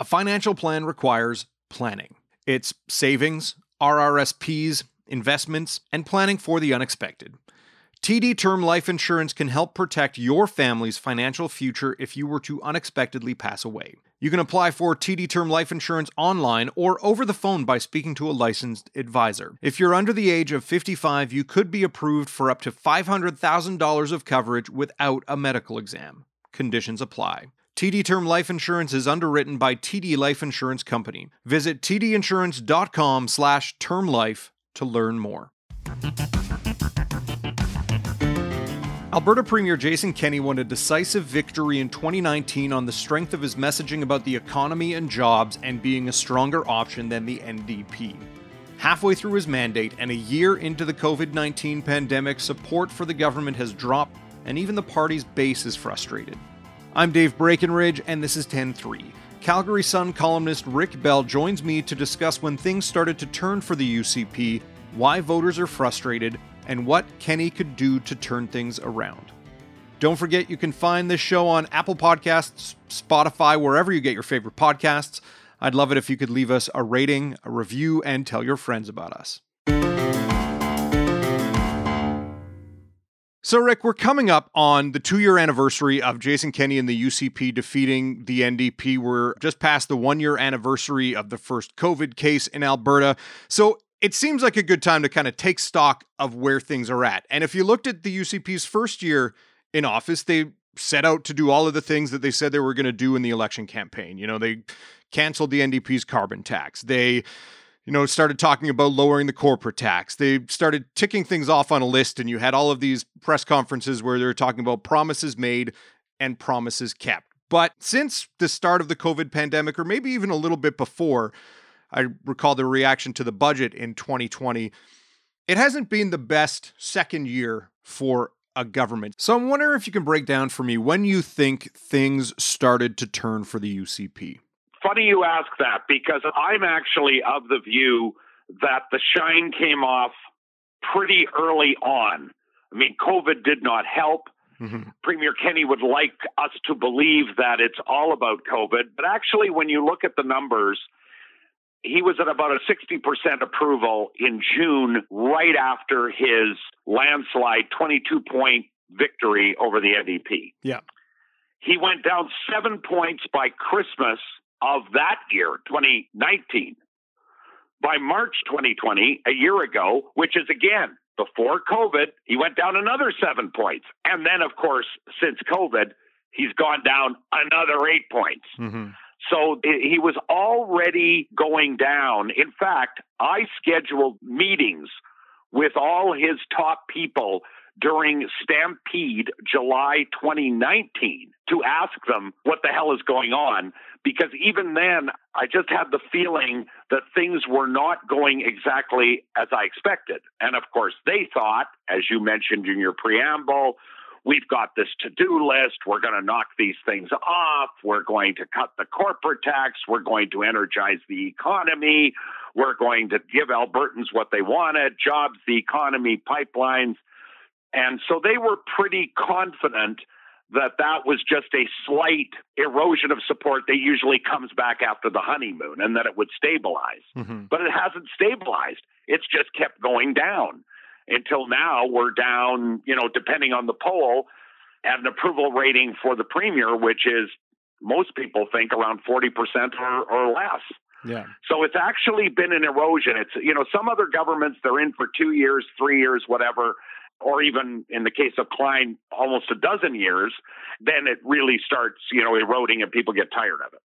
A financial plan requires planning. It's savings, RRSPs, investments, and planning for the unexpected. TD Term Life Insurance can help protect your family's financial future if you were to unexpectedly pass away. You can apply for TD Term Life Insurance online or over the phone by speaking to a licensed advisor. If you're under the age of 55, you could be approved for up to $500,000 of coverage without a medical exam. Conditions apply. TD Term Life Insurance is underwritten by TD Life Insurance Company. Visit tdinsurance.com slash term life to learn more. Alberta Premier Jason Kenney won a decisive victory in 2019 on the strength of his messaging about the economy and jobs and being a stronger option than the NDP. Halfway through his mandate and a year into the COVID 19 pandemic, support for the government has dropped, and even the party's base is frustrated. I'm Dave Breakenridge, and this is 10 3. Calgary Sun columnist Rick Bell joins me to discuss when things started to turn for the UCP, why voters are frustrated, and what Kenney could do to turn things around. Don't forget you can find this show on Apple Podcasts, Spotify, wherever you get your favorite podcasts. I'd love it if you could leave us a rating, a review, and tell your friends about us. So, Rick, we're coming up on the two year anniversary of Jason Kenney and the UCP defeating the NDP. We're just past the one year anniversary of the first COVID case in Alberta. So, it seems like a good time to kind of take stock of where things are at. And if you looked at the UCP's first year in office, they set out to do all of the things that they said they were going to do in the election campaign. You know, they canceled the NDP's carbon tax. They you know, started talking about lowering the corporate tax. They started ticking things off on a list, and you had all of these press conferences where they were talking about promises made and promises kept. But since the start of the COVID pandemic, or maybe even a little bit before, I recall the reaction to the budget in 2020. It hasn't been the best second year for a government. So I'm wondering if you can break down for me when you think things started to turn for the UCP. Funny you ask that because I'm actually of the view that the shine came off pretty early on. I mean, COVID did not help. Mm-hmm. Premier Kenney would like us to believe that it's all about COVID. But actually, when you look at the numbers, he was at about a 60% approval in June, right after his landslide 22 point victory over the NDP. Yeah. He went down seven points by Christmas of that year, 2019. By March 2020, a year ago, which is again before COVID, he went down another seven points. And then, of course, since COVID, he's gone down another eight points. Mm-hmm. So he was already going down. In fact, I scheduled meetings with all his top people during Stampede July 2019 to ask them what the hell is going on. Because even then, I just had the feeling that things were not going exactly as I expected. And of course, they thought, as you mentioned in your preamble, we've got this to do list. We're going to knock these things off. We're going to cut the corporate tax. We're going to energize the economy. We're going to give Albertans what they wanted jobs, the economy, pipelines. And so they were pretty confident that that was just a slight erosion of support that usually comes back after the honeymoon and that it would stabilize. Mm-hmm. But it hasn't stabilized. It's just kept going down until now we're down, you know, depending on the poll, at an approval rating for the premier, which is most people think around 40% or, or less. Yeah. So it's actually been an erosion. It's, you know, some other governments, they're in for two years, three years, whatever, or even in the case of Klein, almost a dozen years, then it really starts, you know, eroding and people get tired of it.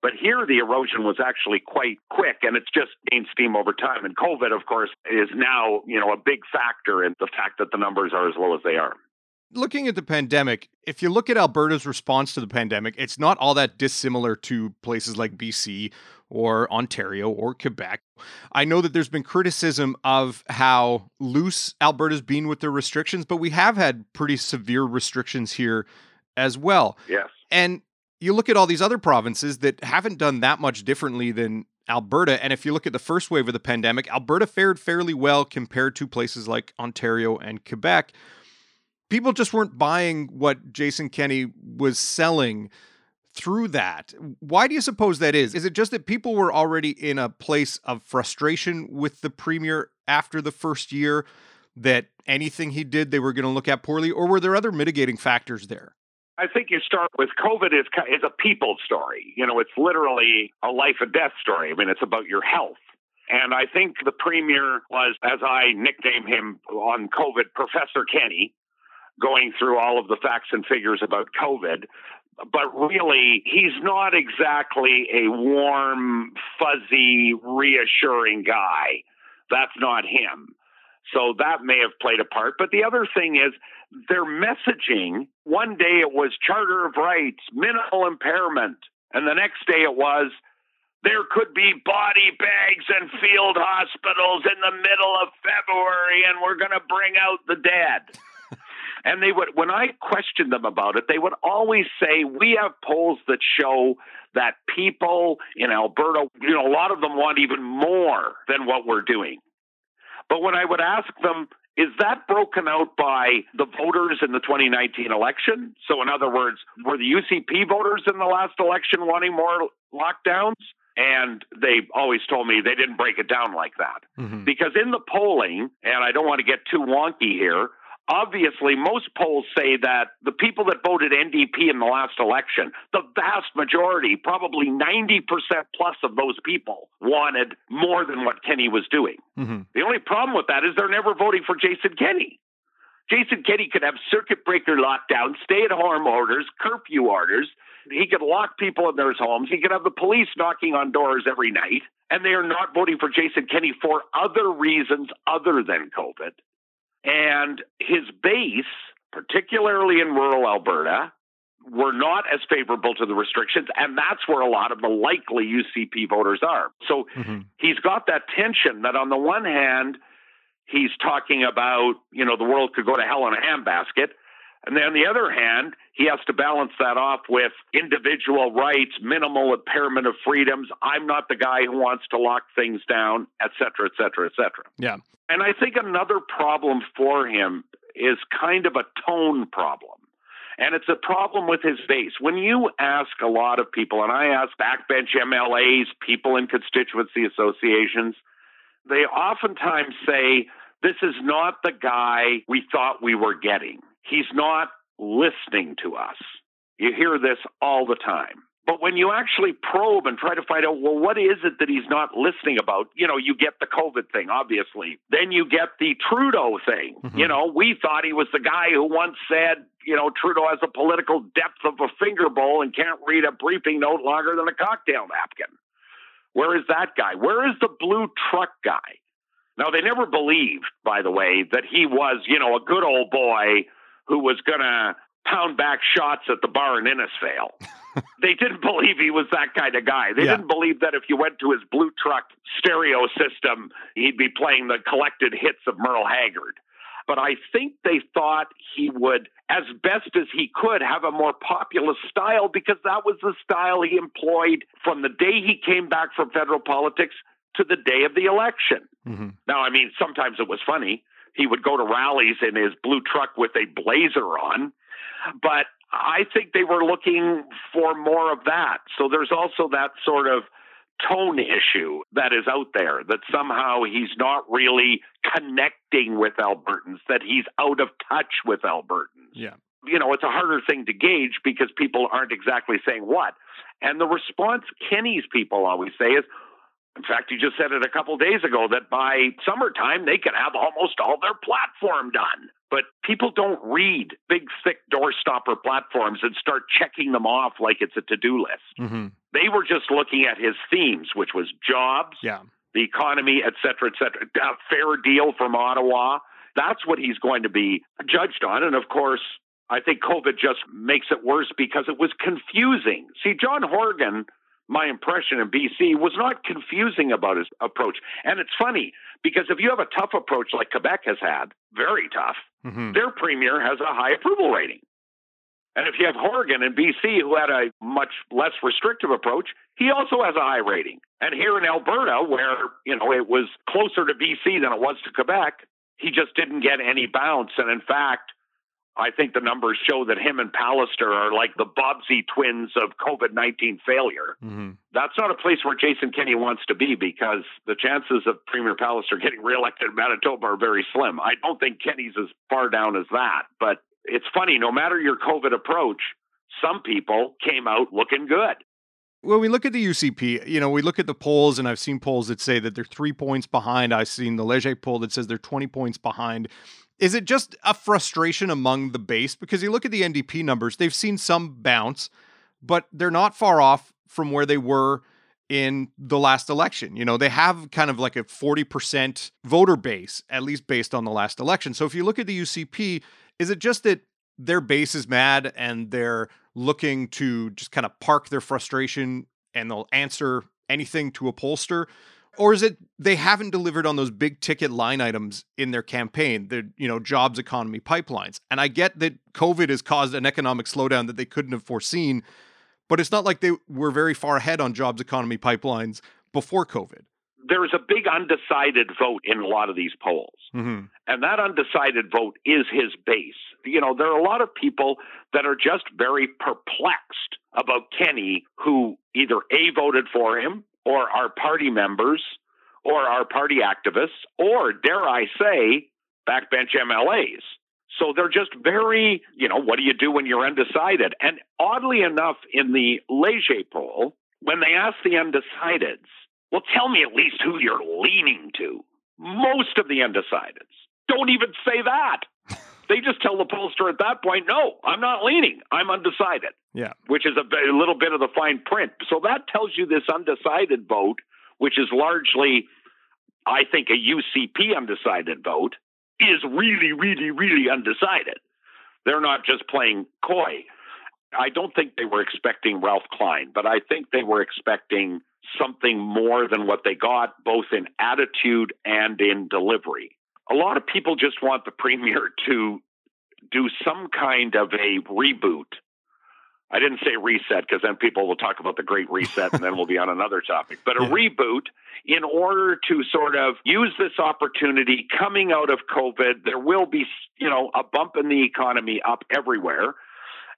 But here, the erosion was actually quite quick, and it's just gained steam over time. And COVID, of course, is now you know a big factor in the fact that the numbers are as low as they are. Looking at the pandemic, if you look at Alberta's response to the pandemic, it's not all that dissimilar to places like BC or Ontario or Quebec. I know that there's been criticism of how loose Alberta's been with their restrictions, but we have had pretty severe restrictions here as well. Yes. And you look at all these other provinces that haven't done that much differently than Alberta. And if you look at the first wave of the pandemic, Alberta fared fairly well compared to places like Ontario and Quebec. People just weren't buying what Jason Kenney was selling through that. Why do you suppose that is? Is it just that people were already in a place of frustration with the premier after the first year that anything he did they were going to look at poorly, or were there other mitigating factors there? I think you start with COVID is is a people story. You know, it's literally a life and death story. I mean, it's about your health. And I think the premier was, as I nicknamed him on COVID, Professor Kenney, going through all of the facts and figures about COVID. But really, he's not exactly a warm, fuzzy, reassuring guy. That's not him. So that may have played a part. But the other thing is, their messaging one day it was Charter of Rights, minimal impairment. And the next day it was there could be body bags and field hospitals in the middle of February, and we're going to bring out the dead. And they would, when I questioned them about it, they would always say, We have polls that show that people in Alberta, you know, a lot of them want even more than what we're doing. But when I would ask them, is that broken out by the voters in the 2019 election? So, in other words, were the UCP voters in the last election wanting more lockdowns? And they always told me they didn't break it down like that. Mm-hmm. Because in the polling, and I don't want to get too wonky here, obviously, most polls say that the people that voted NDP in the last election, the vast majority, probably 90% plus of those people, wanted more than what Kenney was doing. Mm-hmm. The only problem with that is they're never voting for Jason Kenney. Jason Kenney could have circuit breaker lockdowns, stay at home orders, curfew orders. He could lock people in their homes. He could have the police knocking on doors every night. And they are not voting for Jason Kenney for other reasons other than COVID. And his base, particularly in rural Alberta, were not as favorable to the restrictions, and that's where a lot of the likely UCP voters are. So mm-hmm. he's got that tension that on the one hand, he's talking about, you know, the world could go to hell in a handbasket. And then on the other hand, he has to balance that off with individual rights, minimal impairment of freedoms. I'm not the guy who wants to lock things down, et cetera, et cetera, et cetera. Yeah. And I think another problem for him is kind of a tone problem. And it's a problem with his base. When you ask a lot of people, and I ask backbench MLAs, people in constituency associations, they oftentimes say, This is not the guy we thought we were getting. He's not listening to us. You hear this all the time. But when you actually probe and try to find out, well, what is it that he's not listening about? You know, you get the COVID thing, obviously. Then you get the Trudeau thing. Mm-hmm. You know, we thought he was the guy who once said, you know, Trudeau has a political depth of a finger bowl and can't read a briefing note longer than a cocktail napkin. Where is that guy? Where is the blue truck guy? Now, they never believed, by the way, that he was, you know, a good old boy who was going to pound back shots at the bar in Innisfail. they didn't believe he was that kind of guy. They yeah. didn't believe that if you went to his blue truck stereo system, he'd be playing the collected hits of Merle Haggard. But I think they thought he would, as best as he could, have a more populist style because that was the style he employed from the day he came back from federal politics to the day of the election. Mm-hmm. Now, I mean, sometimes it was funny. He would go to rallies in his blue truck with a blazer on. But I think they were looking for more of that. So there's also that sort of tone issue that is out there that somehow he's not really connecting with Albertans, that he's out of touch with Albertans. Yeah. You know, it's a harder thing to gauge because people aren't exactly saying what. And the response Kenney's people always say is, in fact, you just said it a couple days ago that by summertime they can have almost all their platform done. But people don't read big, thick doorstopper platforms and start checking them off like it's a to do list. Mm-hmm. They were just looking at his themes, which was jobs, yeah. the economy, et cetera, et cetera. A fair deal from Ottawa. That's what he's going to be judged on. And of course, I think COVID just makes it worse because it was confusing. See, John Horgan my impression in BC was not confusing about his approach. And it's funny because if you have a tough approach like Quebec has had, very tough, mm-hmm. their premier has a high approval rating. And if you have Horgan in BC, who had a much less restrictive approach, he also has a high rating. And here in Alberta, where you know it was closer to BC than it was to Quebec, he just didn't get any bounce. And in fact, I think the numbers show that him and Pallister are like the Bobbsey twins of COVID 19 failure. Mm-hmm. That's not a place where Jason Kenney wants to be because the chances of Premier Pallister getting reelected in Manitoba are very slim. I don't think Kenney's as far down as that. But it's funny, no matter your COVID approach, some people came out looking good. When we look at the UCP, you know, we look at the polls, and I've seen polls that say that they're three points behind. I've seen the Leger poll that says they're 20 points behind. Is it just a frustration among the base? Because you look at the NDP numbers, they've seen some bounce, but they're not far off from where they were in the last election. You know, they have kind of like a 40% voter base, at least based on the last election. So if you look at the UCP, is it just that their base is mad and they're looking to just kind of park their frustration and they'll answer anything to a pollster? Or is it they haven't delivered on those big ticket line items in their campaign, the you know jobs, economy, pipelines? And I get that COVID has caused an economic slowdown that they couldn't have foreseen, but it's not like they were very far ahead on jobs, economy, pipelines before COVID there is a big undecided vote in a lot of these polls. Mm-hmm. And that undecided vote is his base. You know, there are a lot of people that are just very perplexed about Kenney who either A, voted for him, or our party members, or our party activists, or dare I say, backbench MLAs. So they're just very, you know, what do you do when you're undecided? And oddly enough, in the Leger poll, when they ask the undecideds, well, tell me at least who you're leaning to. Most of the undecideds don't even say that. They just tell the pollster at that point, no, I'm not leaning. I'm undecided. Yeah. Which is a, a little bit of the fine print. So that tells you this undecided vote, which is largely, I think, a UCP undecided vote, is really, really, really undecided. They're not just playing coy. I don't think they were expecting Ralph Klein, but I think they were expecting something more than what they got, both in attitude and in delivery. A lot of people just want the premier to do some kind of a reboot. I didn't say reset because then people will talk about the great reset and then we'll be on another topic. But a yeah. reboot in order to sort of use this opportunity coming out of COVID. There will be, you know, a bump in the economy up everywhere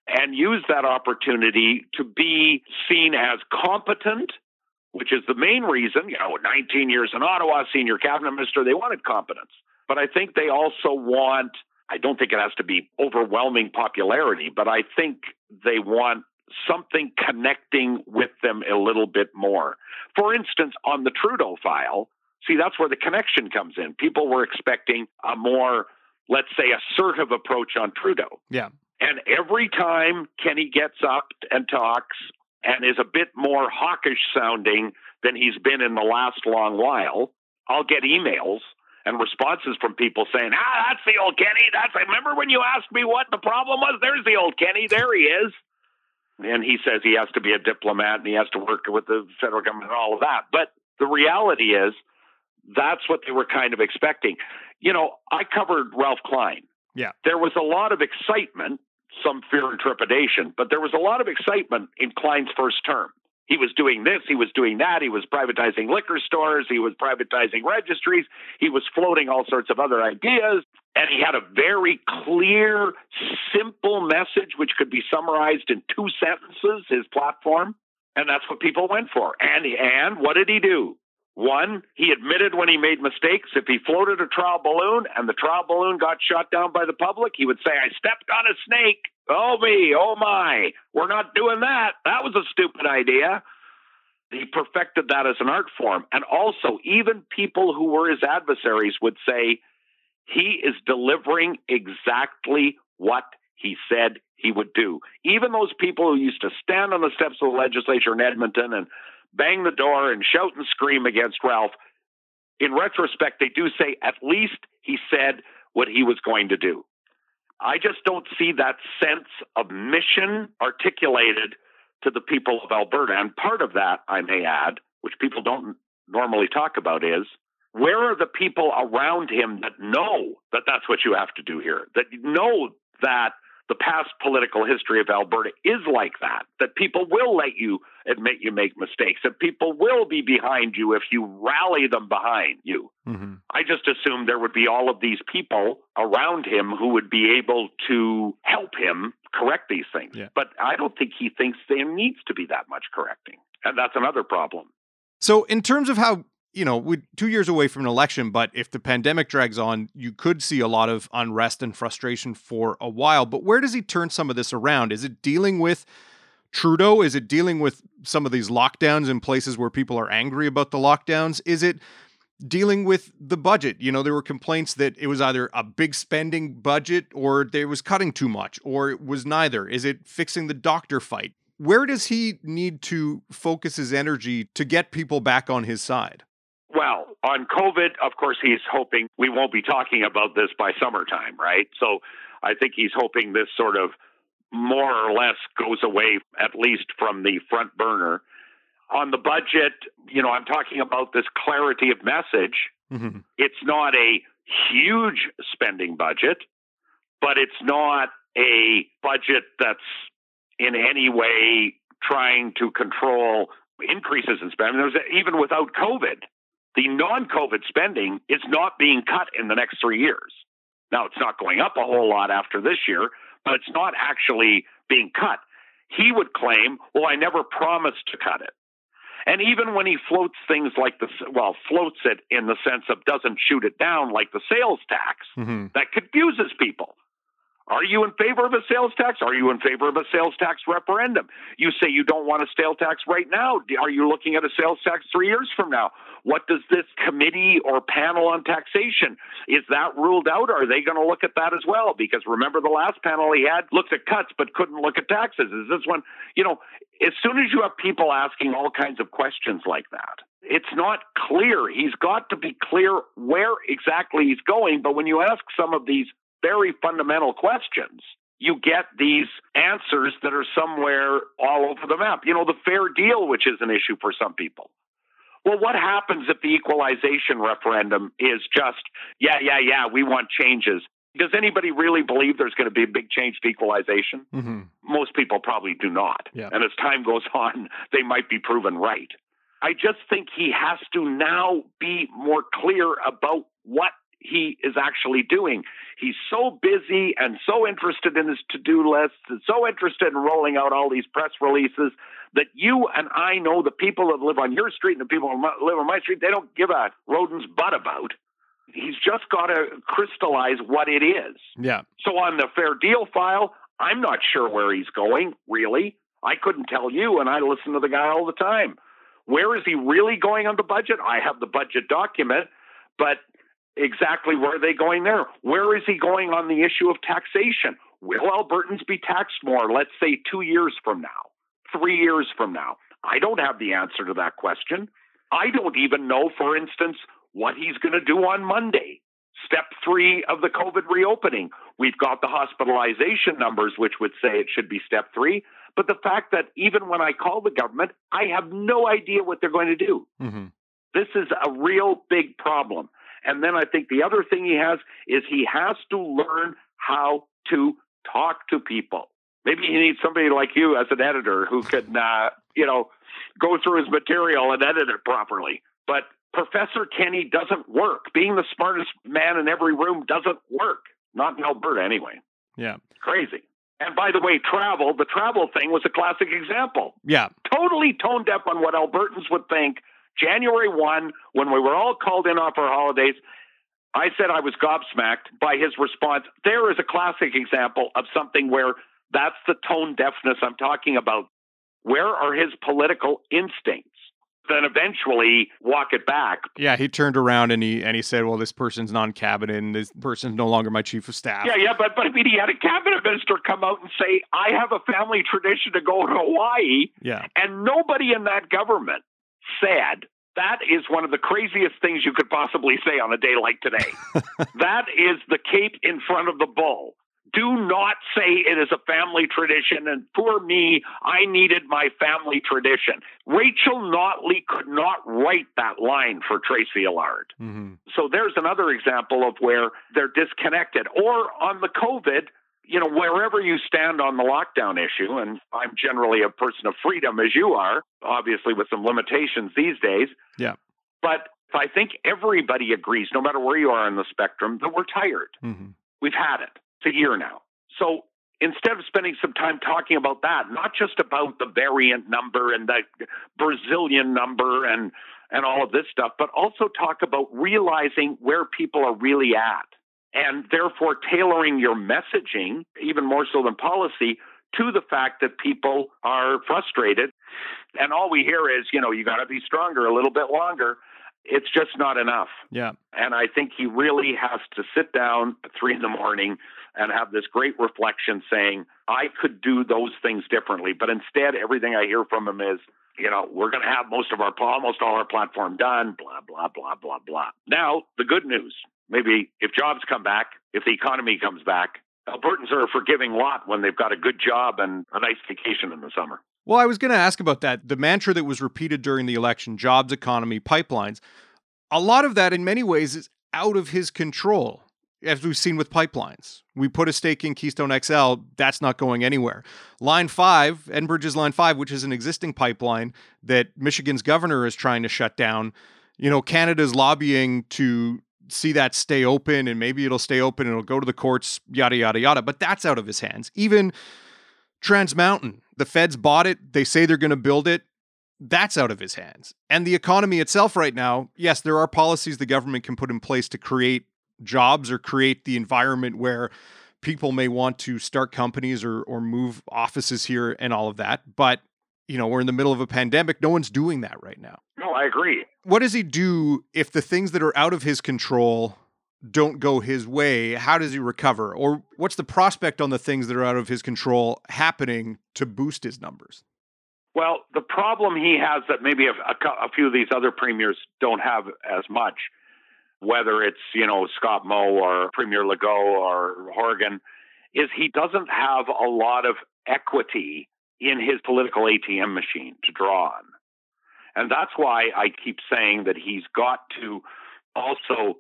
and use that opportunity to be seen as competent which is the main reason, you know, 19 years in Ottawa, senior cabinet minister, they wanted competence. But I think they also want, I don't think it has to be overwhelming popularity, but I think they want something connecting with them a little bit more. For instance, on the Trudeau file, see, that's where the connection comes in. People were expecting a more, let's say, assertive approach on Trudeau. Yeah. And every time Kenney gets up and talks and is a bit more hawkish sounding than he's been in the last long while, I'll get emails and responses from people saying, "Ah, that's the old Kenney. That's I remember when you asked me what the problem was? There's the old Kenney. There he is." And he says he has to be a diplomat and he has to work with the federal government and all of that. But the reality is, that's what they were kind of expecting. You know, I covered Ralph Klein. Yeah. There was a lot of excitement some fear and trepidation. But there was a lot of excitement in Klein's first term. He was doing this, he was doing that, he was privatizing liquor stores, he was privatizing registries, he was floating all sorts of other ideas. And he had a very clear, simple message which could be summarized in two sentences, his platform. And that's what people went for. And and what did he do? One, he admitted when he made mistakes. If he floated a trial balloon and the trial balloon got shot down by the public, he would say, I stepped on a snake. Oh, me. Oh, my. We're not doing that. That was a stupid idea. He perfected that as an art form. And also, even people who were his adversaries would say, he is delivering exactly what he said he would do. Even those people who used to stand on the steps of the legislature in Edmonton and bang the door and shout and scream against Ralph. In retrospect, they do say at least he said what he was going to do. I just don't see that sense of mission articulated to the people of Alberta. And part of that, I may add, which people don't normally talk about, is where are the people around him that know that that's what you have to do here, that know that the past political history of Alberta is like that, that people will let you admit you make mistakes, that people will be behind you if you rally them behind you. Mm-hmm. I just assumed there would be all of these people around him who would be able to help him correct these things. Yeah. But I don't think he thinks there needs to be that much correcting. And that's another problem. So, in terms of how you know, we two years away from an election, but if the pandemic drags on, you could see a lot of unrest and frustration for a while. But where does he turn some of this around? Is it dealing with Trudeau? Is it dealing with some of these lockdowns in places where people are angry about the lockdowns? Is it dealing with the budget? You know, there were complaints that it was either a big spending budget or there was cutting too much, or it was neither. Is it fixing the doctor fight? Where does he need to focus his energy to get people back on his side? Well, on COVID, of course, he's hoping we won't be talking about this by summertime, right? So I think he's hoping this sort of more or less goes away, at least from the front burner. On the budget, you know, I'm talking about this clarity of message. Mm-hmm. It's not a huge spending budget, but it's not a budget that's in any way trying to control increases in spending. There's even without COVID, the non COVID spending is not being cut in the next three years. Now, it's not going up a whole lot after this year, but it's not actually being cut. He would claim, well, I never promised to cut it. And even when he floats things like the, well, floats it in the sense of doesn't shoot it down like the sales tax, mm-hmm. that confuses people. Are you in favor of a sales tax? Are you in favor of a sales tax referendum? You say you don't want a sales tax right now. Are you looking at a sales tax three years from now? What does this committee or panel on taxation, is that ruled out? Are they going to look at that as well? Because remember the last panel he had looked at cuts but couldn't look at taxes. Is this one, you know, as soon as you have people asking all kinds of questions like that, it's not clear. He's got to be clear where exactly he's going. But when you ask some of these very fundamental questions, you get these answers that are somewhere all over the map. You know, the fair deal, which is an issue for some people. Well, what happens if the equalization referendum is just, yeah, yeah, yeah, we want changes? Does anybody really believe there's going to be a big change to equalization? Mm-hmm. Most people probably do not. Yeah. And as time goes on, they might be proven right. I just think he has to now be more clear about what he is actually doing. He's so busy and so interested in his to do list and so interested in rolling out all these press releases that you and I know the people that live on your street and the people that live on my street, they don't give a rodent's butt about. He's just got to crystallize what it is. Yeah. So on the fair deal file, I'm not sure where he's going, really. I couldn't tell you, and I listen to the guy all the time. Where is he really going on the budget? I have the budget document, but exactly where are they going there? Where is he going on the issue of taxation? Will Albertans be taxed more, let's say two years from now, three years from now? I don't have the answer to that question. I don't even know, for instance, what he's going to do on Monday. Step three of the COVID reopening. We've got the hospitalization numbers, which would say it should be step three. But the fact that even when I call the government, I have no idea what they're going to do. Mm-hmm. This is a real big problem. And then I think the other thing he has is he has to learn how to talk to people. Maybe he needs somebody like you as an editor who can, uh, you know, go through his material and edit it properly. But Professor Kenney doesn't work. Being the smartest man in every room doesn't work. Not in Alberta, anyway. Yeah. Crazy. And by the way, travel, the travel thing was a classic example. Yeah. Totally tone deaf on what Albertans would think January 1, when we were all called in off our holidays, I said I was gobsmacked by his response. There is a classic example of something where that's the tone deafness I'm talking about. Where are his political instincts? Then eventually walk it back. Yeah, he turned around and he and he said, "Well, this person's non-cabinet, and this person's no longer my chief of staff." Yeah, yeah, but but I mean, he had a cabinet minister come out and say, "I have a family tradition to go to Hawaii." Yeah, and nobody in that government said that is one of the craziest things you could possibly say on a day like today. that is the cape in front of the bull. Do not say it is a family tradition, and for me, I needed my family tradition. Rachel Notley could not write that line for Tracy Allard. Mm-hmm. So there's another example of where they're disconnected. Or on the COVID, you know, wherever you stand on the lockdown issue, and I'm generally a person of freedom as you are, obviously with some limitations these days. Yeah. But I think everybody agrees, no matter where you are on the spectrum, that we're tired. Mm-hmm. We've had it. It's a year now. So instead of spending some time talking about that, not just about the variant number and the Brazilian number and and all of this stuff, but also talk about realizing where people are really at and therefore tailoring your messaging, even more so than policy, to the fact that people are frustrated. And all we hear is, you know, you got to be stronger a little bit longer. It's just not enough. Yeah. And I think he really has to sit down at three in the morning and have this great reflection saying, I could do those things differently. But instead, everything I hear from him is, you know, we're going to have most of our, almost all our platform done, blah, blah, blah, blah, blah. Now, the good news maybe if jobs come back, if the economy comes back, Albertans are a forgiving lot when they've got a good job and a nice vacation in the summer. Well, I was going to ask about that. The mantra that was repeated during the election jobs, economy, pipelines a lot of that, in many ways, is out of his control, as we've seen with pipelines. We put a stake in Keystone XL, that's not going anywhere. Line 5, Enbridge's Line 5, which is an existing pipeline that Michigan's governor is trying to shut down. You know, Canada's lobbying to see that stay open and maybe it'll stay open and it'll go to the courts, yada, yada, yada. But that's out of his hands. Even Trans Mountain, the feds bought it. They say they're going to build it. That's out of his hands. And the economy itself, right now, yes, there are policies the government can put in place to create jobs or create the environment where people may want to start companies or, or move offices here and all of that. But you know, we're in the middle of a pandemic. No one's doing that right now. No, I agree. What does he do if the things that are out of his control don't go his way? How does he recover? Or what's the prospect on the things that are out of his control happening to boost his numbers? Well, the problem he has that maybe a, a, a few of these other premiers don't have as much, whether it's, you know, Scott Moe or Premier Legault or Horgan, is he doesn't have a lot of equity in his political ATM machine to draw on. And that's why I keep saying that he's got to also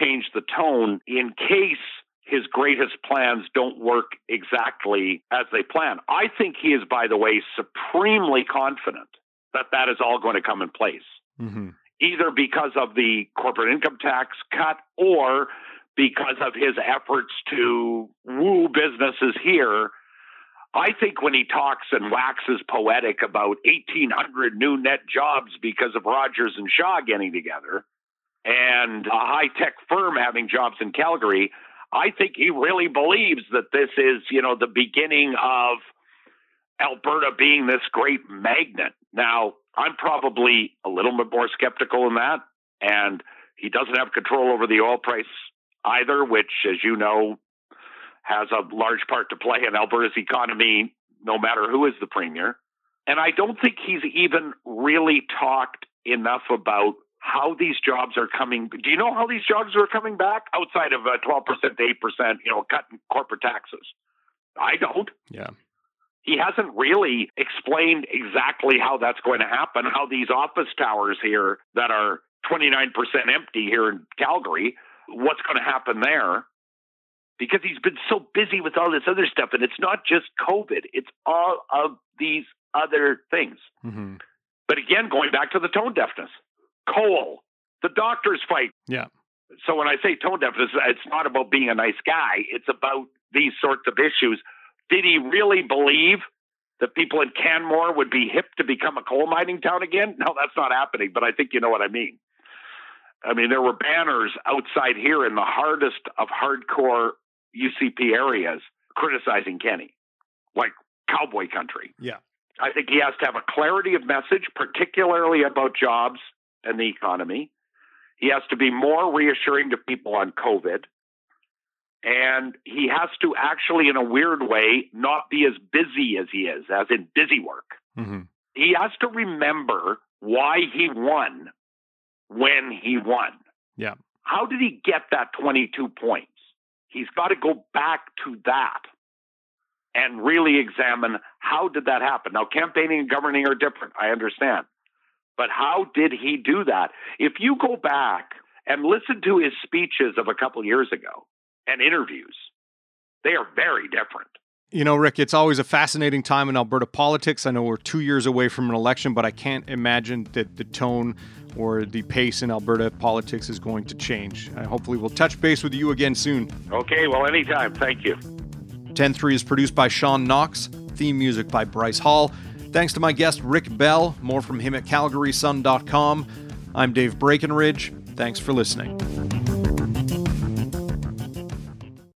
change the tone in case his greatest plans don't work exactly as they plan. I think he is, by the way, supremely confident that that is all going to come in place, mm-hmm. either because of the corporate income tax cut or because of his efforts to woo businesses here I think when he talks and waxes poetic about 1,800 new net jobs because of Rogers and Shaw getting together and a high tech firm having jobs in Calgary, I think he really believes that this is, you know, the beginning of Alberta being this great magnet. Now, I'm probably a little bit more skeptical in that. And he doesn't have control over the oil price either, which, as you know, has a large part to play in Alberta's economy, no matter who is the premier. And I don't think he's even really talked enough about how these jobs are coming. Do you know how these jobs are coming back outside of uh, a 12% to 8%, you know, cut in corporate taxes? I don't. Yeah. He hasn't really explained exactly how that's going to happen, how these office towers here that are 29% empty here in Calgary, what's going to happen there because he's been so busy with all this other stuff. And it's not just COVID, it's all of these other things. Mm-hmm. But again, going back to the tone deafness, coal, the doctors fight. Yeah. So when I say tone deafness, it's not about being a nice guy, it's about these sorts of issues. Did he really believe that people in Canmore would be hip to become a coal mining town again? No, that's not happening, but I think you know what I mean. I mean, there were banners outside here in the hardest of hardcore UCP areas criticizing Kenney, like cowboy country. Yeah. I think he has to have a clarity of message, particularly about jobs and the economy. He has to be more reassuring to people on COVID. And he has to actually, in a weird way, not be as busy as he is, as in busy work. Mm-hmm. He has to remember why he won when he won. Yeah. How did he get that 22 points? He's got to go back to that and really examine how did that happen. Now, campaigning and governing are different. I understand. But how did he do that? If you go back and listen to his speeches of a couple years ago and interviews, They are very different. You know, Rick, it's always a fascinating time in Alberta politics. I know we're two years away from an election, but I can't imagine that the tone or the pace in Alberta politics is going to change. Hopefully, we'll touch base with you again soon. Okay, well, anytime. Thank you. 10 3 is produced by Sean Knox, theme music by Bryce Hall. Thanks to my guest, Rick Bell. More from him at calgarysun.com. I'm Dave Breakenridge. Thanks for listening.